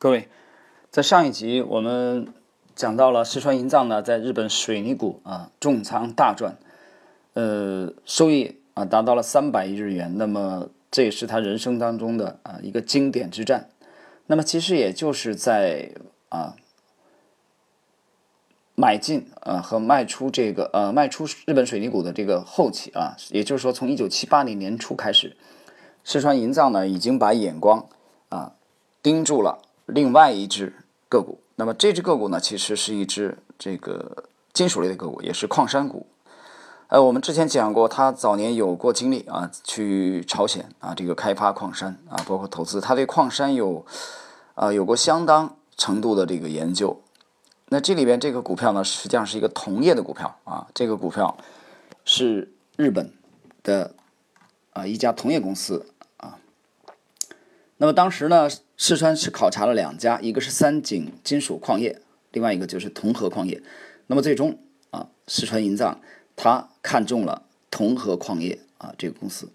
各位，在上一集我们讲到了四川银藏呢，在日本水泥股啊重仓大赚，呃，收益啊达到了三百亿日元。那么这也是他人生当中的啊一个经典之战。那么其实也就是在啊买进啊和卖出这个呃卖出日本水泥股的这个后期啊，也就是说从一九七八年年初开始，四川银藏呢已经把眼光啊盯住了。另外一只个股，那么这只个股呢，其实是一只这个金属类的个股，也是矿山股。呃，我们之前讲过，他早年有过经历啊，去朝鲜啊，这个开发矿山啊，包括投资，他对矿山有啊有过相当程度的这个研究。那这里边这个股票呢，实际上是一个铜业的股票啊，这个股票是日本的啊一家铜业公司。那么当时呢？四川是考察了两家，一个是三井金属矿业，另外一个就是同和矿业。那么最终啊，四川银藏他看中了同和矿业啊这个公司。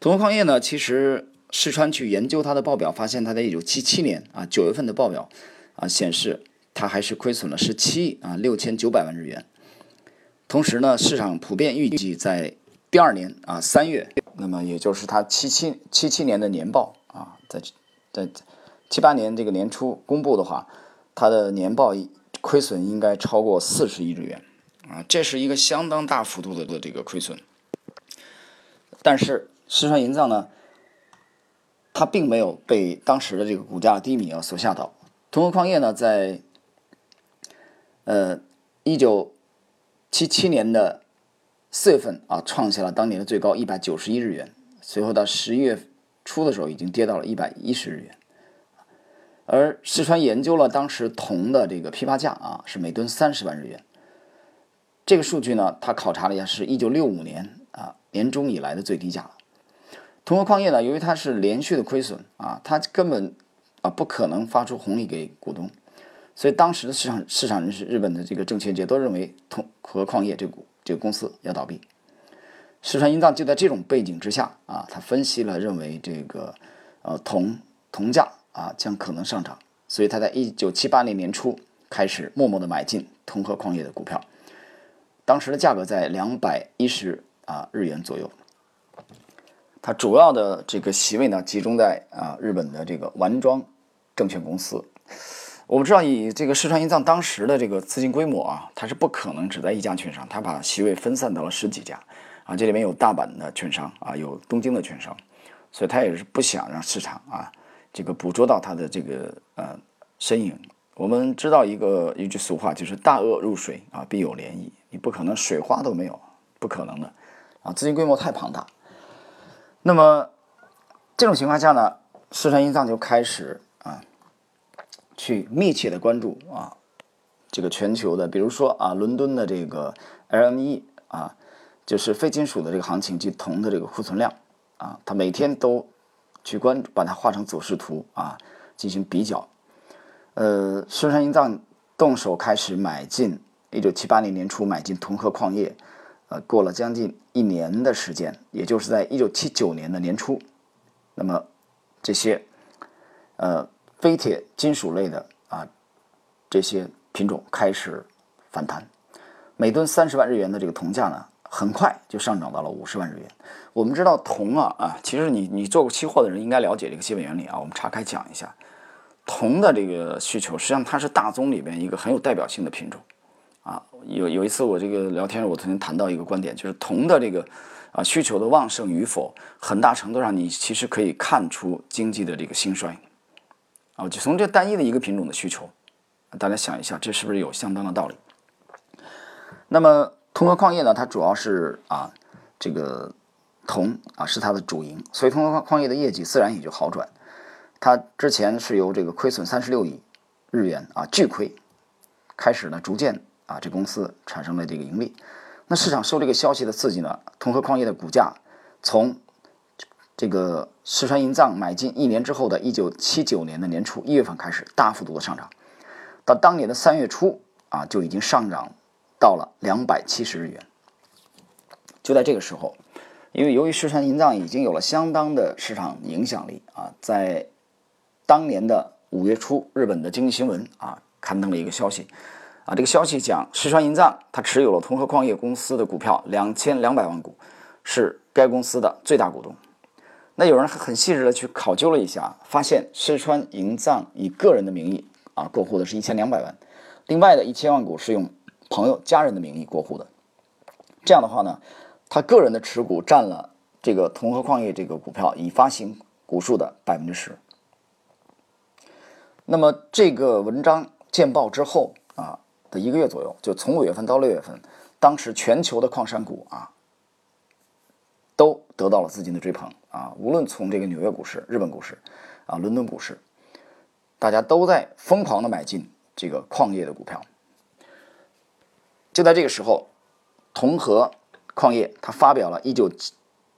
同和矿业呢，其实四川去研究它的报表，发现它在一九七七年啊九月份的报表啊显示它还是亏损了十七亿啊六千九百万日元。同时呢，市场普遍预计在第二年啊三月，那么也就是它七七七七年的年报，在在。七八年这个年初公布的话，它的年报亏损应该超过四十亿日元，啊，这是一个相当大幅度的的这个亏损。但是四川银藏呢，它并没有被当时的这个股价低迷啊所吓倒。同和矿业呢，在呃一九七七年的四月份啊，创下了当年的最高一百九十一日元，随后到十一月初的时候，已经跌到了一百一十日元。而四川研究了当时铜的这个批发价啊，是每吨三十万日元。这个数据呢，他考察了一下，是一九六五年啊年中以来的最低价。铜和矿业呢，由于它是连续的亏损啊，它根本啊不可能发出红利给股东，所以当时的市场市场人士、日本的这个证券界都认为铜和矿业这股这个公司要倒闭。四川银藏就在这种背景之下啊，他分析了，认为这个呃铜铜价。啊，将可能上涨，所以他在一九七八年年初开始默默的买进同和矿业的股票，当时的价格在两百一十啊日元左右。它主要的这个席位呢，集中在啊日本的这个丸庄证券公司。我们知道，以这个四川银藏当时的这个资金规模啊，它是不可能只在一家券商，它把席位分散到了十几家啊，这里面有大阪的券商啊，有东京的券商，所以他也是不想让市场啊。这个捕捉到它的这个呃身影，我们知道一个一句俗话，就是大鳄入水啊必有涟漪，你不可能水花都没有，不可能的啊，资金规模太庞大。那么这种情况下呢，四川银藏就开始啊去密切的关注啊这个全球的，比如说啊伦敦的这个 LME 啊，就是非金属的这个行情及铜的这个库存量啊，它每天都。去关，把它画成走势图啊，进行比较。呃，四川银藏动手开始买进，一九七八年年初买进同和矿业，呃，过了将近一年的时间，也就是在一九七九年的年初，那么这些呃非铁金属类的啊这些品种开始反弹，每吨三十万日元的这个铜价呢？很快就上涨到了五十万日元。我们知道铜啊啊，其实你你做过期货的人应该了解这个基本原理啊。我们岔开讲一下，铜的这个需求，实际上它是大宗里边一个很有代表性的品种啊。有有一次我这个聊天，我曾经谈到一个观点，就是铜的这个啊需求的旺盛与否，很大程度上你其实可以看出经济的这个兴衰啊。就从这单一的一个品种的需求，大家想一下，这是不是有相当的道理？那么。同和矿业呢，它主要是啊，这个铜啊是它的主营，所以同和矿业的业绩自然也就好转。它之前是由这个亏损三十六亿日元啊巨亏，开始呢逐渐啊这公司产生了这个盈利。那市场受这个消息的刺激呢，同和矿业的股价从这个四川银藏买进一年之后的一九七九年的年初一月份开始大幅度的上涨，到当年的三月初啊就已经上涨。到了两百七十日元，就在这个时候，因为由于石川银藏已经有了相当的市场影响力啊，在当年的五月初，日本的经济新闻啊刊登了一个消息，啊，这个消息讲，石川银藏他持有了同和矿业公司的股票两千两百万股，是该公司的最大股东。那有人很细致的去考究了一下，发现石川银藏以个人的名义啊过户的是一千两百万，另外的一千万股是用朋友家人的名义过户的。这样的话呢，他个人的持股占了这个同和矿业这个股票已发行股数的百分之十。那么这个文章见报之后啊的一个月左右，就从五月份到六月份，当时全球的矿山股啊都得到了资金的追捧。啊，无论从这个纽约股市、日本股市，啊，伦敦股市，大家都在疯狂的买进这个矿业的股票。就在这个时候，同和矿业它发表了一九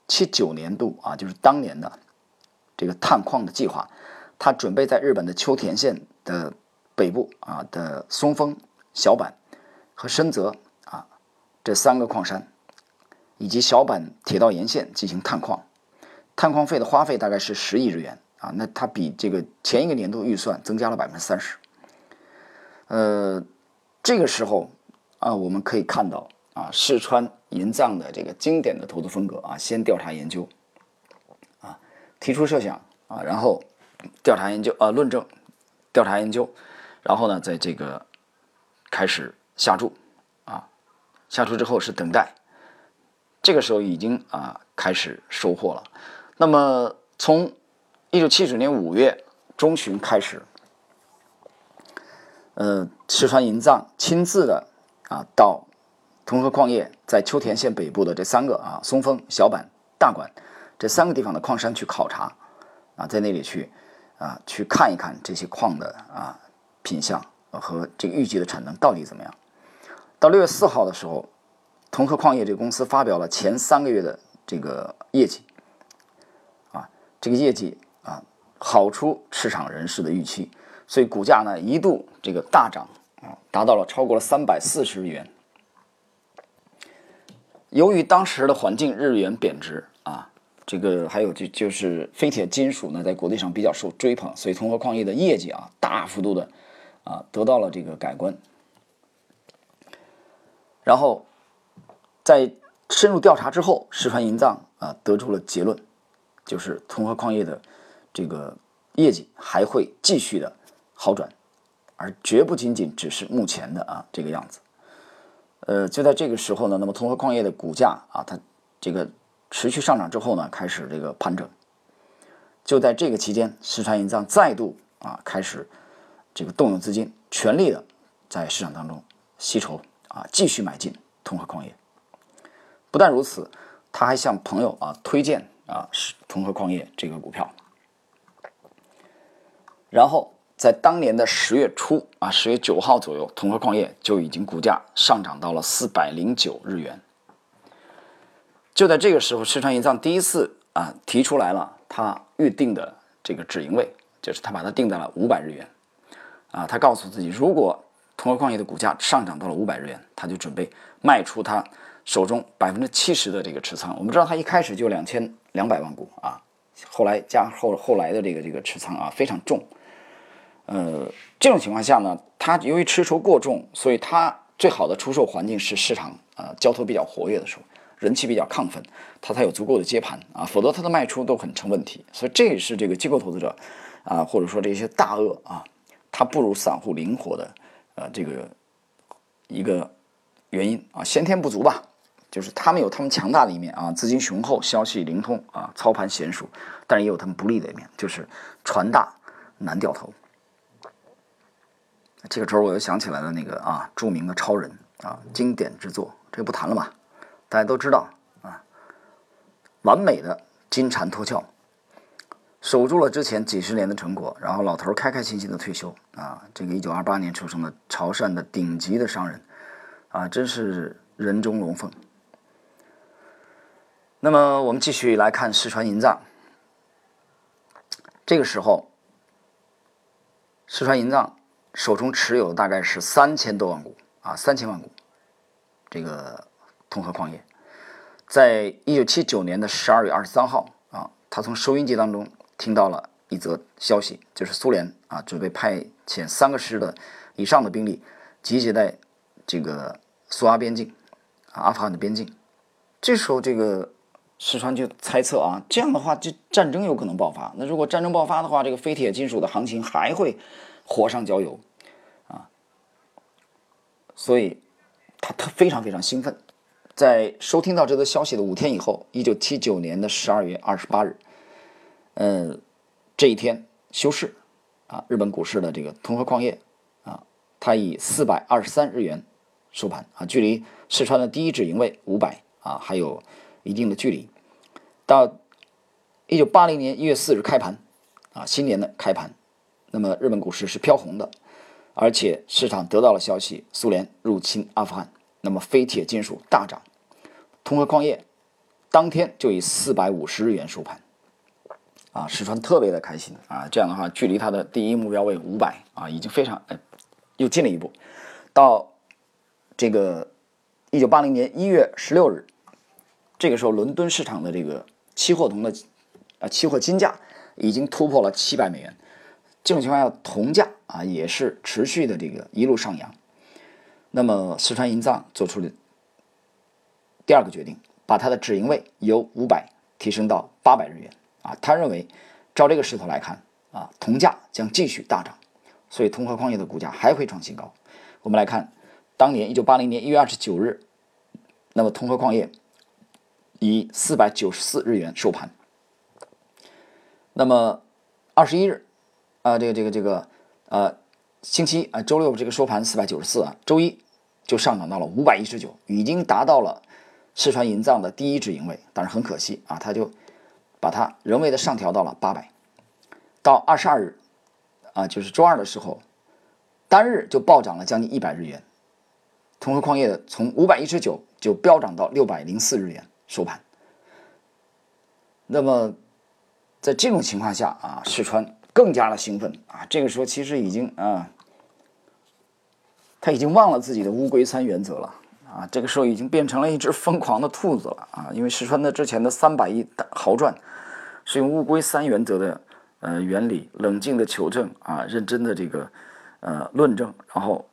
七九年度啊，就是当年的这个探矿的计划，它准备在日本的秋田县的北部啊的松风、小坂和深泽啊这三个矿山，以及小坂铁道沿线进行探矿。探矿费的花费大概是十亿日元啊，那它比这个前一个年度预算增加了百分之三十。呃，这个时候啊，我们可以看到啊，四川银藏的这个经典的投资风格啊，先调查研究，啊，提出设想啊，然后调查研究啊，论证，调查研究，然后呢，在这个开始下注啊，下注之后是等待，这个时候已经啊开始收获了。那么，从一九七九年五月中旬开始，呃，石川银藏亲自的啊，到同和矿业在秋田县北部的这三个啊，松风、小坂、大馆这三个地方的矿山去考察，啊，在那里去啊，去看一看这些矿的啊品相和这个预计的产能到底怎么样。到六月四号的时候，同和矿业这个公司发表了前三个月的这个业绩。啊这个业绩啊，好出市场人士的预期，所以股价呢一度这个大涨啊，达到了超过了三百四十日元。由于当时的环境日元贬值啊，这个还有就就是非铁金属呢在国际上比较受追捧，所以通和矿业的业绩啊大幅度的啊得到了这个改观。然后在深入调查之后，石川银藏啊得出了结论。就是通和矿业的这个业绩还会继续的好转，而绝不仅仅只是目前的啊这个样子。呃，就在这个时候呢，那么通和矿业的股价啊，它这个持续上涨之后呢，开始这个盘整。就在这个期间，四川银藏再度啊开始这个动用资金，全力的在市场当中吸筹啊，继续买进通和矿业。不但如此，他还向朋友啊推荐。啊，是同和矿业这个股票，然后在当年的十月初啊，十月九号左右，同和矿业就已经股价上涨到了四百零九日元。就在这个时候，石川银藏第一次啊提出来了他预定的这个止盈位，就是他把它定在了五百日元。啊，他告诉自己，如果同和矿业的股价上涨到了五百日元，他就准备卖出他手中百分之七十的这个持仓。我们知道他一开始就两千。两百万股啊，后来加后后来的这个这个持仓啊非常重，呃，这种情况下呢，它由于持筹过重，所以它最好的出售环境是市场啊交投比较活跃的时候，人气比较亢奋，它才有足够的接盘啊，否则它的卖出都很成问题。所以这也是这个机构投资者啊，或者说这些大鳄啊，它不如散户灵活的呃这个一个原因啊，先天不足吧。就是他们有他们强大的一面啊，资金雄厚，消息灵通啊，操盘娴熟，但是也有他们不利的一面，就是船大难掉头。这个时候我又想起来了那个啊，著名的超人啊，经典之作，这个不谈了吧？大家都知道啊，完美的金蝉脱壳，守住了之前几十年的成果，然后老头开开心心的退休啊。这个一九二八年出生的潮汕的顶级的商人啊，真是人中龙凤。那么我们继续来看四川银藏。这个时候，四川银藏手中持有大概是三千多万股啊，三千万股。这个通和矿业，在一九七九年的十二月二十三号啊，他从收音机当中听到了一则消息，就是苏联啊准备派遣三个师的以上的兵力集结在这个苏阿边境啊阿富汗的边境。这时候，这个石川就猜测啊，这样的话，这战争有可能爆发。那如果战争爆发的话，这个非铁金属的行情还会火上浇油啊。所以，他他非常非常兴奋。在收听到这则消息的五天以后，一九七九年的十二月二十八日，呃，这一天休市啊，日本股市的这个通和矿业啊，它以四百二十三日元收盘啊，距离四川的第一止盈位五百啊还有一定的距离。到一九八零年一月四日开盘啊，新年的开盘，那么日本股市是飘红的，而且市场得到了消息，苏联入侵阿富汗，那么非铁金属大涨。通和矿业当天就以四百五十日元收盘，啊，石川特别的开心啊，这样的话，距离他的第一目标位五百啊，已经非常呃，又近了一步。到这个一九八零年一月十六日，这个时候伦敦市场的这个期货铜的啊期货金价已经突破了七百美元，这种情况下，铜价啊也是持续的这个一路上扬。那么四川银藏做出了。第二个决定，把它的止盈位由五百提升到八百日元啊。他认为，照这个势头来看啊，铜价将继续大涨，所以通和矿业的股价还会创新高。我们来看，当年一九八零年一月二十九日，那么通和矿业以四百九十四日元收盘。那么二十一日啊，这个这个这个呃，星期啊周六这个收盘四百九十四啊，周一就上涨到了五百一十九，已经达到了。四川银藏的第一止盈位，但是很可惜啊，他就把它人为的上调到了八百。到二十二日啊，就是周二的时候，单日就暴涨了将近一百日元。通和矿业的从五百一十九就飙涨到六百零四日元收盘。那么在这种情况下啊，四川更加的兴奋啊，这个时候其实已经啊，他已经忘了自己的乌龟三原则了。啊，这个时候已经变成了一只疯狂的兔子了啊！因为石川的之前的三百亿豪赚，是用乌龟三原则的呃原理，冷静的求证啊，认真的这个呃论证，然后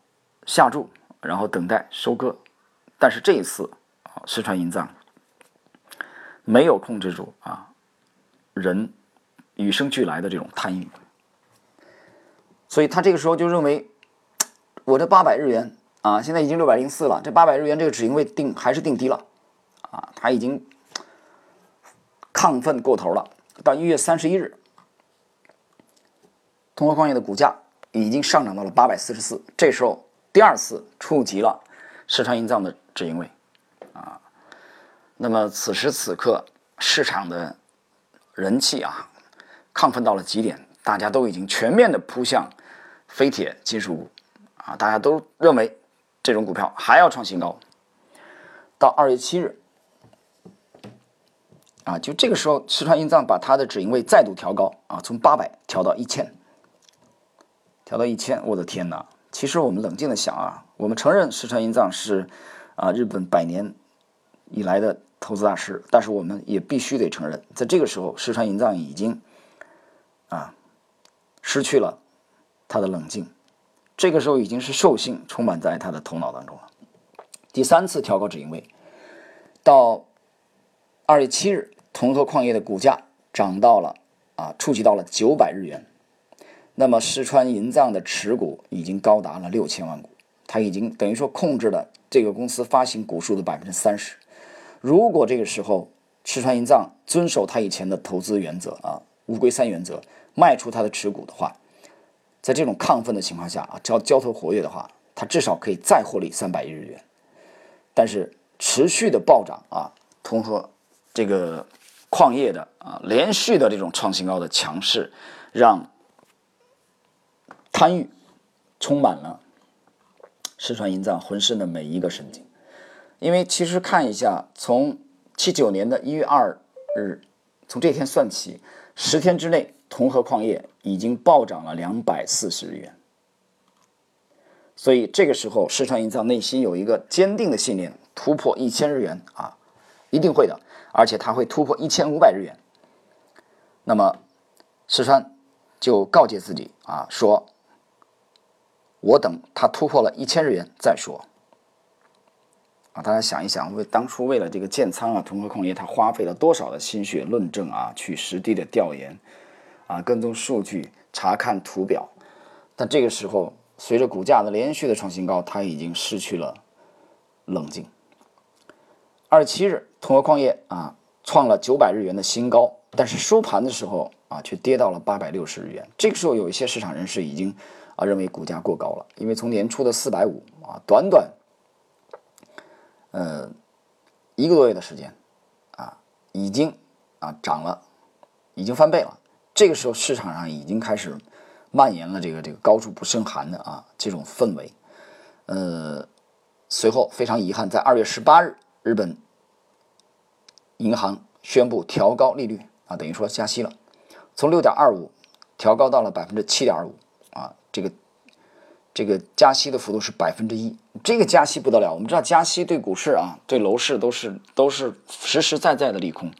下注，然后等待收割。但是这一次啊，石川银藏没有控制住啊人与生俱来的这种贪欲，所以他这个时候就认为 我这八百日元。啊，现在已经六百零四了，这八百日元这个止盈位定还是定低了，啊，他已经亢奋过头了。到一月三十一日，通和矿业的股价已经上涨到了八百四十四，这时候第二次触及了市川银藏的止盈位，啊，那么此时此刻市场的人气啊，亢奋到了极点，大家都已经全面的扑向非铁金属股，啊，大家都认为。这种股票还要创新高，到二月七日，啊，就这个时候，四川银藏把它的止盈位再度调高，啊，从八百调到一千，调到一千，我的天哪！其实我们冷静的想啊，我们承认四川银藏是啊日本百年以来的投资大师，但是我们也必须得承认，在这个时候，四川银藏已经啊失去了他的冷静。这个时候已经是兽性充满在他的头脑当中了。第三次调高止盈位，到二月七日，铜和矿业的股价涨到了啊，触及到了九百日元。那么，石川银藏的持股已经高达了六千万股，他已经等于说控制了这个公司发行股数的百分之三十。如果这个时候石川银藏遵守他以前的投资原则啊，乌龟三原则，卖出他的持股的话。在这种亢奋的情况下啊，只要交投活跃的话，它至少可以再获利三百亿日元。但是持续的暴涨啊，通和这个矿业的啊连续的这种创新高的强势，让贪欲充满了石川银藏浑身的每一个神经。因为其实看一下，从七九年的一月二日，从这天算起，十天之内。铜和矿业已经暴涨了两百四十日元，所以这个时候，石川银藏内心有一个坚定的信念：突破一千日元啊，一定会的，而且它会突破一千五百日元。那么，石川就告诫自己啊，说，我等它突破了一千日元再说。啊，大家想一想，为当初为了这个建仓啊，同和矿业他花费了多少的心血论证啊，去实地的调研，啊，跟踪数据，查看图表。但这个时候，随着股价的连续的创新高，它已经失去了冷静。二十七日，同和矿业啊创了九百日元的新高，但是收盘的时候啊却跌到了八百六十日元。这个时候，有一些市场人士已经啊认为股价过高了，因为从年初的四百五啊，短短。呃，一个多月的时间，啊，已经啊涨了，已经翻倍了。这个时候市场上已经开始蔓延了这个这个高处不胜寒的啊这种氛围。呃，随后非常遗憾，在二月十八日，日本银行宣布调高利率啊，等于说加息了，从六点二五调高到了百分之七点五啊，这个。这个加息的幅度是百分之一，这个加息不得了。我们知道加息对股市啊，对楼市都是都是实实在在的利空。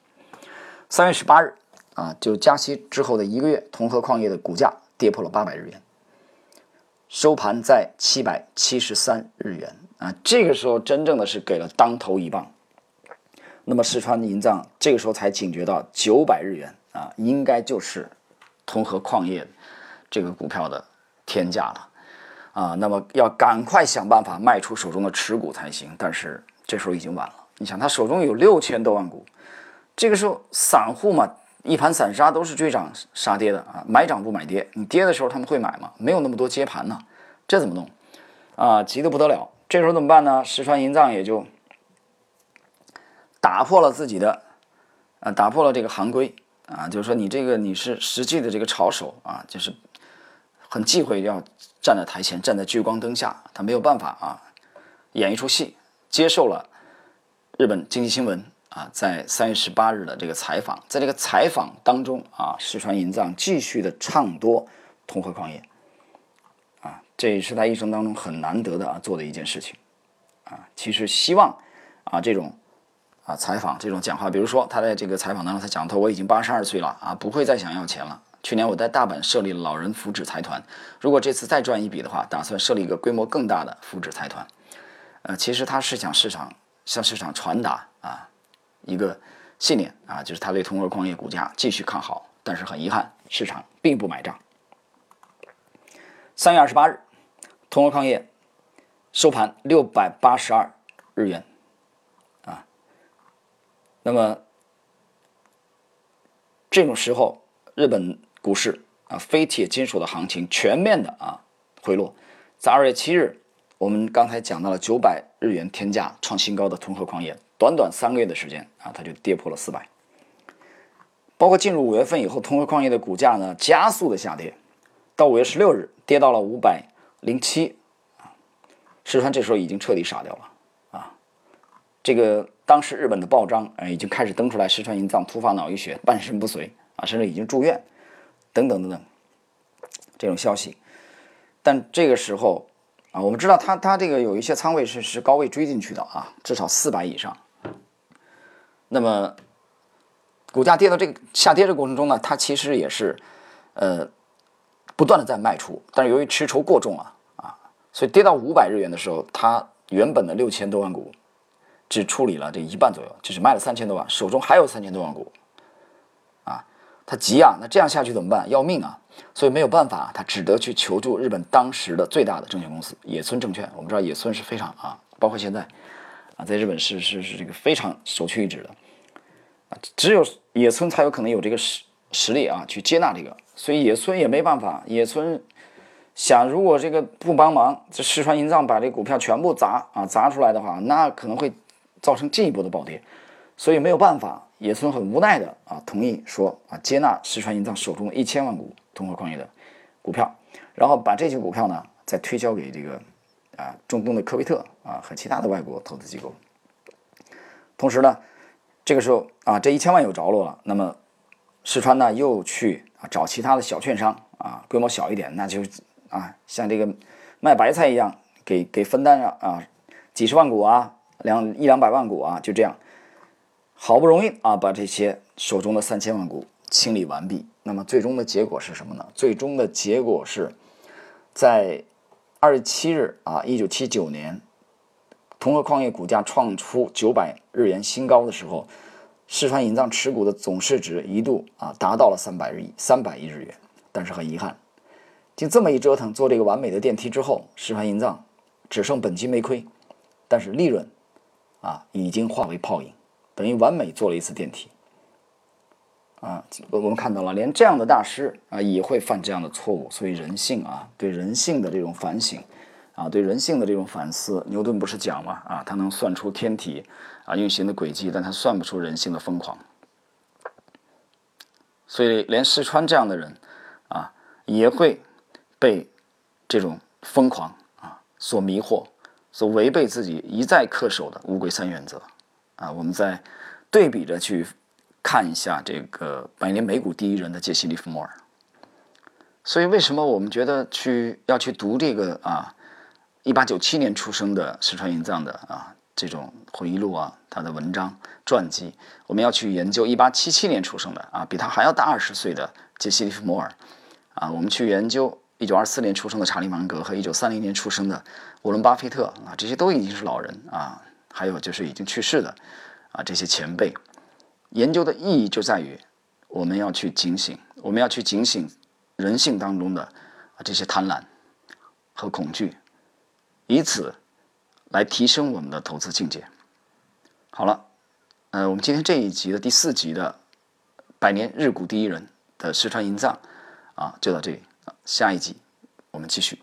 三月十八日啊，就加息之后的一个月，同和矿业的股价跌破了八百日元，收盘在七百七十三日元啊。这个时候真正的是给了当头一棒。那么四川银藏这个时候才警觉到九百日元啊，应该就是同和矿业这个股票的天价了。啊，那么要赶快想办法卖出手中的持股才行。但是这时候已经晚了。你想，他手中有六千多万股，这个时候散户嘛，一盘散沙都是追涨杀跌的啊，买涨不买跌。你跌的时候他们会买吗？没有那么多接盘呢，这怎么弄？啊，急得不得了。这时候怎么办呢？石川银藏也就打破了自己的，啊，打破了这个行规啊，就是说你这个你是实际的这个炒手啊，就是很忌讳要。站在台前，站在聚光灯下，他没有办法啊，演一出戏，接受了日本经济新闻啊，在三月十八日的这个采访，在这个采访当中啊，石川银藏继续的唱多通和矿业，啊，这也是他一生当中很难得的啊做的一件事情，啊，其实希望啊这种啊采访这种讲话，比如说他在这个采访当中他讲到我已经八十二岁了啊，不会再想要钱了。去年我在大阪设立了老人福祉财团，如果这次再赚一笔的话，打算设立一个规模更大的福祉财团。呃，其实他是想市场向市场传达啊一个信念啊，就是他对通和矿业股价继续看好，但是很遗憾，市场并不买账。三月二十八日，通和矿业收盘六百八十二日元啊，那么这种时候，日本。股市啊，非铁金属的行情全面的啊回落，在二月七日，我们刚才讲到了九百日元天价创新高的通和矿业，短短三个月的时间啊，它就跌破了四百。包括进入五月份以后，同和矿业的股价呢加速的下跌，到五月十六日跌到了五百零七啊，石川这时候已经彻底傻掉了啊，这个当时日本的报章啊已经开始登出来石川银藏突发脑溢血半身不遂啊，甚至已经住院。等等等等，这种消息，但这个时候啊，我们知道它它这个有一些仓位是是高位追进去的啊，至少四百以上。那么股价跌到这个下跌的过程中呢，它其实也是呃不断的在卖出，但是由于持筹过重啊啊，所以跌到五百日元的时候，它原本的六千多万股只处理了这一半左右，就是卖了三千多万，手中还有三千多万股。啊他急啊，那这样下去怎么办？要命啊！所以没有办法，他只得去求助日本当时的最大的证券公司野村证券。我们知道野村是非常啊，包括现在啊，在日本是是是这个非常首屈一指的啊，只有野村才有可能有这个实实力啊，去接纳这个。所以野村也没办法，野村想如果这个不帮忙，这石川银藏把这股票全部砸啊砸出来的话，那可能会造成进一步的暴跌，所以没有办法。野村很无奈的啊，同意说啊，接纳石川银藏手中的一千万股通和矿业的股票，然后把这些股票呢再推销给这个啊中东的科威特啊和其他的外国投资机构。同时呢，这个时候啊这一千万有着落了，那么石川呢又去啊找其他的小券商啊，规模小一点，那就啊像这个卖白菜一样，给给分担啊啊几十万股啊两一两百万股啊就这样。好不容易啊，把这些手中的三千万股清理完毕。那么最终的结果是什么呢？最终的结果是在二十七日啊，一九七九年，同和矿业股价创出九百日元新高的时候，四川银藏持股的总市值一度啊达到了三百亿三百亿日元。但是很遗憾，经这么一折腾，做这个完美的电梯之后，四川银藏只剩本金没亏，但是利润啊已经化为泡影，等于完美做了一次电梯。啊，我们看到了，连这样的大师啊也会犯这样的错误，所以人性啊，对人性的这种反省，啊，对人性的这种反思，牛顿不是讲吗？啊，他能算出天体啊运行的轨迹，但他算不出人性的疯狂。所以，连世川这样的人啊，也会被这种疯狂啊所迷惑，所违背自己一再恪守的乌龟三原则啊。我们在对比着去。看一下这个百年美股第一人的杰西·利弗莫尔。所以，为什么我们觉得去要去读这个啊，一八九七年出生的石川银藏的啊这种回忆录啊，他的文章传记，我们要去研究一八七七年出生的啊，比他还要大二十岁的杰西·利弗莫尔啊，我们去研究一九二四年出生的查理·芒格和一九三零年出生的沃伦·巴菲特啊，这些都已经是老人啊，还有就是已经去世的啊这些前辈。研究的意义就在于，我们要去警醒，我们要去警醒人性当中的啊这些贪婪和恐惧，以此来提升我们的投资境界。好了，呃，我们今天这一集的第四集的百年日股第一人的石川银藏啊，就到这里，下一集我们继续。